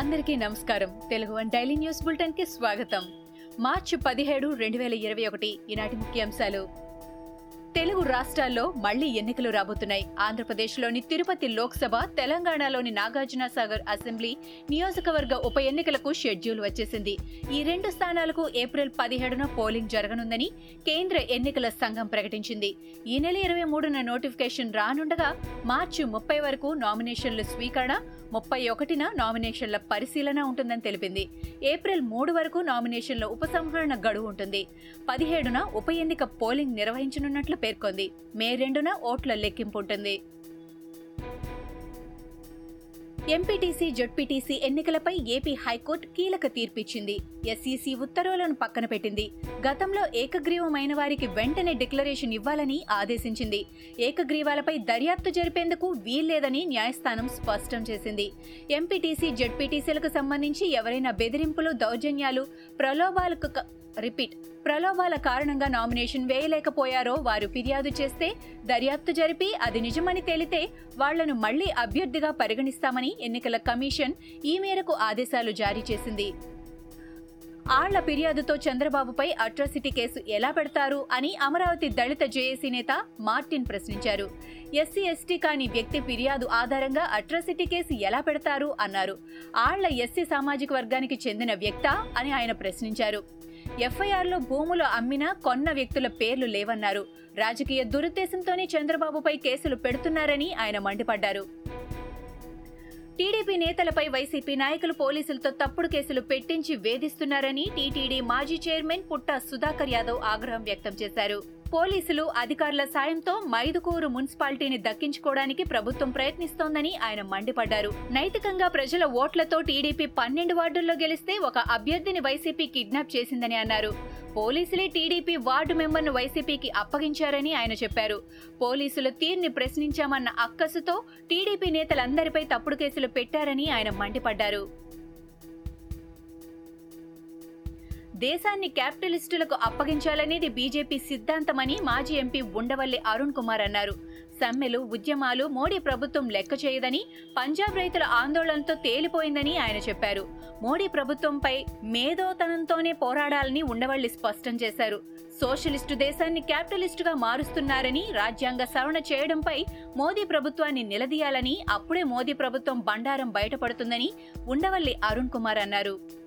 అందరికీ నమస్కారం. Telugu one daily news బులెటిన్కి స్వాగతం. మార్చి పదిహేడు రెండు వేల ఇరవై ఒకటి ఈనాటి ముఖ్యాంశాలు. తెలుగు రాష్ట్రాల్లో మళ్ళీ ఎన్నికలు రాబోతున్నాయి. ఆంధ్రప్రదేశ్లోని తిరుపతి లోక్సభ తెలంగాణలోని నాగార్జున సాగర్ అసెంబ్లీ నియోజకవర్గ ఉప ఎన్నికలకు షెడ్యూల్ వచ్చేసింది. ఈ రెండు స్థానాలకు ఏప్రిల్ పదిహేడున పోలింగ్ జరగనుందని కేంద్ర ఎన్నికల సంఘం ప్రకటించింది. ఈ నెల ఇరవై మూడున నోటిఫికేషన్ రానుండగా మార్చి ముప్పై వరకు నామినేషన్ల స్వీకరణ ముప్పై ఒకటిన నామినేషన్ల పరిశీలన ఉంటుందని తెలిపింది. ఏప్రిల్ మూడు వరకు నామినేషన్ల ఉపసంహరణ గడువు ఉంటుంది. పదిహేడున ఉప ఎన్నిక పోలింగ్ నిర్వహించనున్నట్లు పేర్కొంది మే రెండున ఓట్ల లెక్కింపు ఉంటుంది ఎంపీటీసీ జడ్పీటీసీ ఎన్నికలపై ఏపీ హైకోర్టు కీలక తీర్పిచ్చింది. ఎస్ఈసీ ఉత్తర్వులను పక్కన పెట్టింది. గతంలో ఏకగ్రీవమైన వారికి వెంటనే డిక్లరేషన్ ఇవ్వాలని ఆదేశించింది. ఏకగ్రీవాలపై దర్యాప్తు జరిపేందుకు వీల్లేదని న్యాయస్థానం స్పష్టం చేసింది. ఎంపీటీసీ జడ్పీటీసీలకు సంబంధించి ఎవరైనా బెదిరింపులు దౌర్జన్యాలు ప్రలోభాలకు రిపీట్ ప్రలోభాల కారణంగా నామినేషన్ వేయలేకపోయారో వారు ఫిర్యాదు చేస్తే దర్యాప్తు జరిపి అది నిజమని తేలితే వాళ్ళను మళ్ళీ అభ్యర్థిగా పరిగణిస్తామని ఎన్నికల కమిషన్ ఈ మేరకు ఆదేశాలు జారీ చేసింది. ఆళ్ళ ఫిర్యాదుతో చంద్రబాబుపై అట్రాసిటీ కేసు ఎలా పెడతారు అని అమరావతి దళిత జేఏసీ నేత మార్టిన్ ప్రశ్నించారు. ఎస్సీ ఎస్టీ కాని వ్యక్తి ఫిర్యాదు ఆధారంగా అట్రాసిటీ కేసు ఎలా పెడతారు అన్నారు. ఆళ్ళ ఎస్సీ సామాజిక వర్గానికి చెందిన వ్యక్త అని ఆయన ప్రశ్నించారు. ఎఫ్ఐఆర్లో భూములు అమ్మిన కొన్న వ్యక్తుల పేర్లు లేవన్నారు. రాజకీయ దురుద్దేశంతోనే చంద్రబాబుపై కేసులు పెడుతున్నారని ఆయన మండిపడ్డారు. టీడీపీ నేతలపై వైసీపీ నాయకులు పోలీసులతో తప్పుడు కేసులు పెట్టించి వేధిస్తున్నారని టీటీడీ మాజీ చైర్మన్ పుట్ట సుధాకర్ యాదవ్ ఆగ్రహం వ్యక్తం చేశారు. పోలీసులు అధికారుల సాయంతో మైదుకూరు మున్సిపాలిటీని దక్కించుకోవడానికి ప్రభుత్వం ప్రయత్నిస్తోందని ఆయన మండిపడ్డారు. నైతికంగా ప్రజల ఓట్లతో టీడీపీ పన్నెండు వార్డుల్లో గెలిస్తే ఒక అభ్యర్థిని వైసీపీ కిడ్నాప్ చేసిందని అన్నారు. పోలీసులే టీడీపీ వార్డు మెంబర్ను వైసీపీకి అప్పగించారని ఆయన చెప్పారు. పోలీసుల తీర్ని ప్రశ్నించామన్న అక్కసుతో టీడీపీ నేతలందరిపై తప్పుడు కేసులు పెట్టారని ఆయన మండిపడ్డారు. దేశాన్ని క్యాపిటలిస్టులకు అప్పగించాలనేది బీజేపీ సిద్ధాంతమని మాజీ ఎంపీ ఉండవల్లి అరుణ్ కుమార్ అన్నారు. సమ్మెలు ఉద్యమాలు మోడీ ప్రభుత్వం లెక్క చేయదని పంజాబ్ రైతుల ఆందోళనతో తేలిపోయిందని ఆయన చెప్పారు. మోడీ ప్రభుత్వంపై మేధోతనంతోనే పోరాడాలని ఉండవల్లి స్పష్టం చేశారు. సోషలిస్టు దేశాన్ని క్యాపిటలిస్టుగా మారుస్తున్నారని రాజ్యాంగ సవరణ చేయడంపై మోదీ ప్రభుత్వాన్ని నిలదీయాలని అప్పుడే మోదీ ప్రభుత్వం బండారం బయటపడుతుందని ఉండవల్లి అరుణ్ కుమార్ అన్నారు.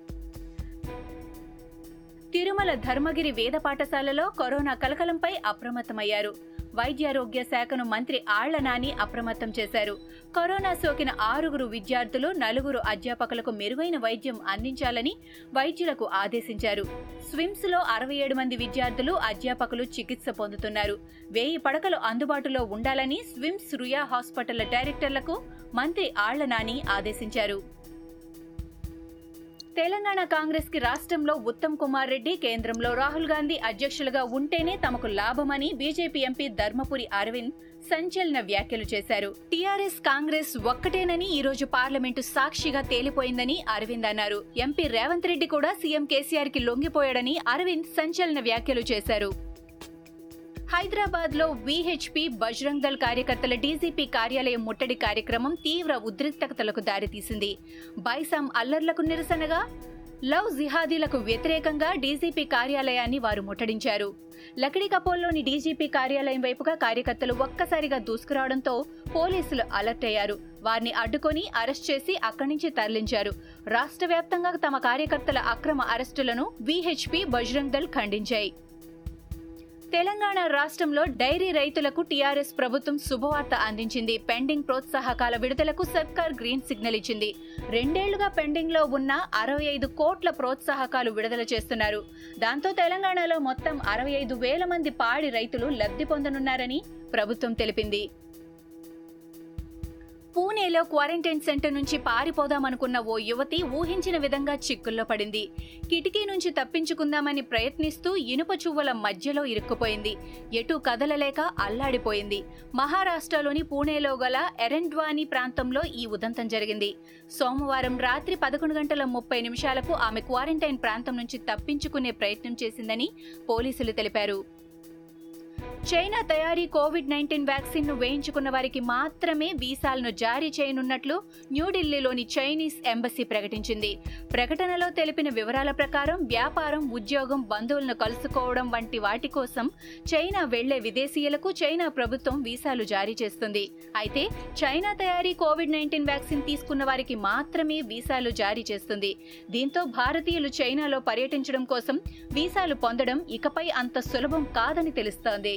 తిరుమల ధర్మగిరి వేద పాఠశాలలో కరోనా కలకలంపై అప్రమత్తమయ్యారు. వైద్యారోగ్య శాఖను మంత్రి ఆళ్ళ నాని అప్రమత్తం చేశారు. కరోనా సోకిన ఆరుగురు విద్యార్థులు నలుగురు అధ్యాపకులకు మెరుగైన వైద్యం అందించాలని వైద్యులకు ఆదేశించారు. స్విమ్స్లో అరవై ఏడు మంది విద్యార్థులు అధ్యాపకులు చికిత్స పొందుతున్నారు. వెయ్యి పడకలు అందుబాటులో ఉండాలని స్విమ్స్ రుయా హాస్పిటల్ డైరెక్టర్లకు మంత్రి ఆళ్ళ నాని ఆదేశించారు. తెలంగాణ కాంగ్రెస్కి రాష్ట్రంలో ఉత్తమ్ కుమార్ రెడ్డి కేంద్రంలో రాహుల్ గాంధీ అధ్యక్షులుగా ఉంటేనే తమకు లాభమని బీజేపీ ఎంపీ ధర్మపురి అరవింద్ సంచలన వ్యాఖ్యలు చేశారు. టీఆర్ఎస్ కాంగ్రెస్ ఒక్కటేనని ఈ రోజు పార్లమెంటు సాక్షిగా తేలిపోయిందని అరవింద్ అన్నారు. ఎంపీ రేవంత్ రెడ్డి కూడా సీఎం కేసీఆర్కి లొంగిపోయాడని అరవింద్ సంచలన వ్యాఖ్యలు చేశారు. హైదరాబాద్లో విహెచ్పి బజరంగ్ దళ్ కార్యకర్తల డీజీపీ కార్యాలయం ముట్టడి కార్యక్రమం తీవ్ర ఉద్రిక్తతలకు దారితీసింది. బైసాం అల్లర్లకు నిరసనగా లవ్ జిహాదీలకు వ్యతిరేకంగా డీజీపీ కార్యాలయాన్ని వారు ముట్టడించారు. లకడికపోల్లోని డీజీపీ కార్యాలయం వైపుగా కార్యకర్తలు ఒక్కసారిగా దూసుకురావడంతో పోలీసులు అలర్ట్ అయ్యారు. వారిని అడ్డుకొని అరెస్ట్ చేసి అక్కడి నుంచి తరలించారు. రాష్ట్ర వ్యాప్తంగా తమ కార్యకర్తల అక్రమ అరెస్టులను విహెచ్పి బజరంగ్ దళ్ ఖండించాయి. తెలంగాణ రాష్ట్రంలో డైరీ రైతులకు టీఆర్ఎస్ ప్రభుత్వం శుభవార్త అందించింది. పెండింగ్ ప్రోత్సాహకాల విడుదలకు సర్కార్ గ్రీన్ సిగ్నల్ ఇచ్చింది. రెండేళ్ళుగా పెండింగ్లో ఉన్న అరవై ఐదు కోట్ల ప్రోత్సాహకాలు విడుదల చేస్తున్నారు. దాంతో తెలంగాణలో మొత్తం అరవై ఐదు వేల మంది పాడి రైతులు లబ్ధి పొందనున్నారని ప్రభుత్వం తెలిపింది. పూణేలో క్వారంటైన్ సెంటర్ నుంచి పారిపోదామనుకున్న ఓ యువతి ఊహించిన విధంగా చిక్కుల్లో పడింది. కిటికీ నుంచి తప్పించుకుందామని ప్రయత్నిస్తూ ఇనుప చువ్వల మధ్యలో ఇరుక్కుపోయింది. ఎటూ కదలలేక అల్లాడిపోయింది. మహారాష్ట్రలోని పూణేలో గల ఎరెండ్వాని ప్రాంతంలో ఈ ఉదంతం జరిగింది. సోమవారం రాత్రి పదకొండు గంటల ముప్పై నిమిషాలకు ఆమె క్వారంటైన్ ప్రాంతం నుంచి తప్పించుకునే ప్రయత్నం చేసిందని పోలీసులు తెలిపారు. చైనా తయారీ కోవిడ్ నైన్టీన్ వ్యాక్సిన్ను వేయించుకున్న వారికి మాత్రమే వీసాలను జారీ చేయనున్నట్లు న్యూఢిల్లీలోని చైనీస్ ఎంబసీ ప్రకటించింది. ప్రకటనలో తెలిపిన వివరాల ప్రకారం వ్యాపారం ఉద్యోగం బంధువులను కలుసుకోవడం వంటి వాటి కోసం చైనా వెళ్ళే విదేశీయులకు చైనా ప్రభుత్వం వీసాలు జారీ చేస్తుంది. అయితే చైనా తయారీ కోవిడ్ నైన్టీన్ వ్యాక్సిన్ తీసుకున్న వారికి మాత్రమే వీసాలు జారీ చేస్తుంది. దీంతో భారతీయులు చైనాలో పర్యటించడం కోసం వీసాలు పొందడం ఇకపై అంత సులభం కాదని తెలుస్తోంది.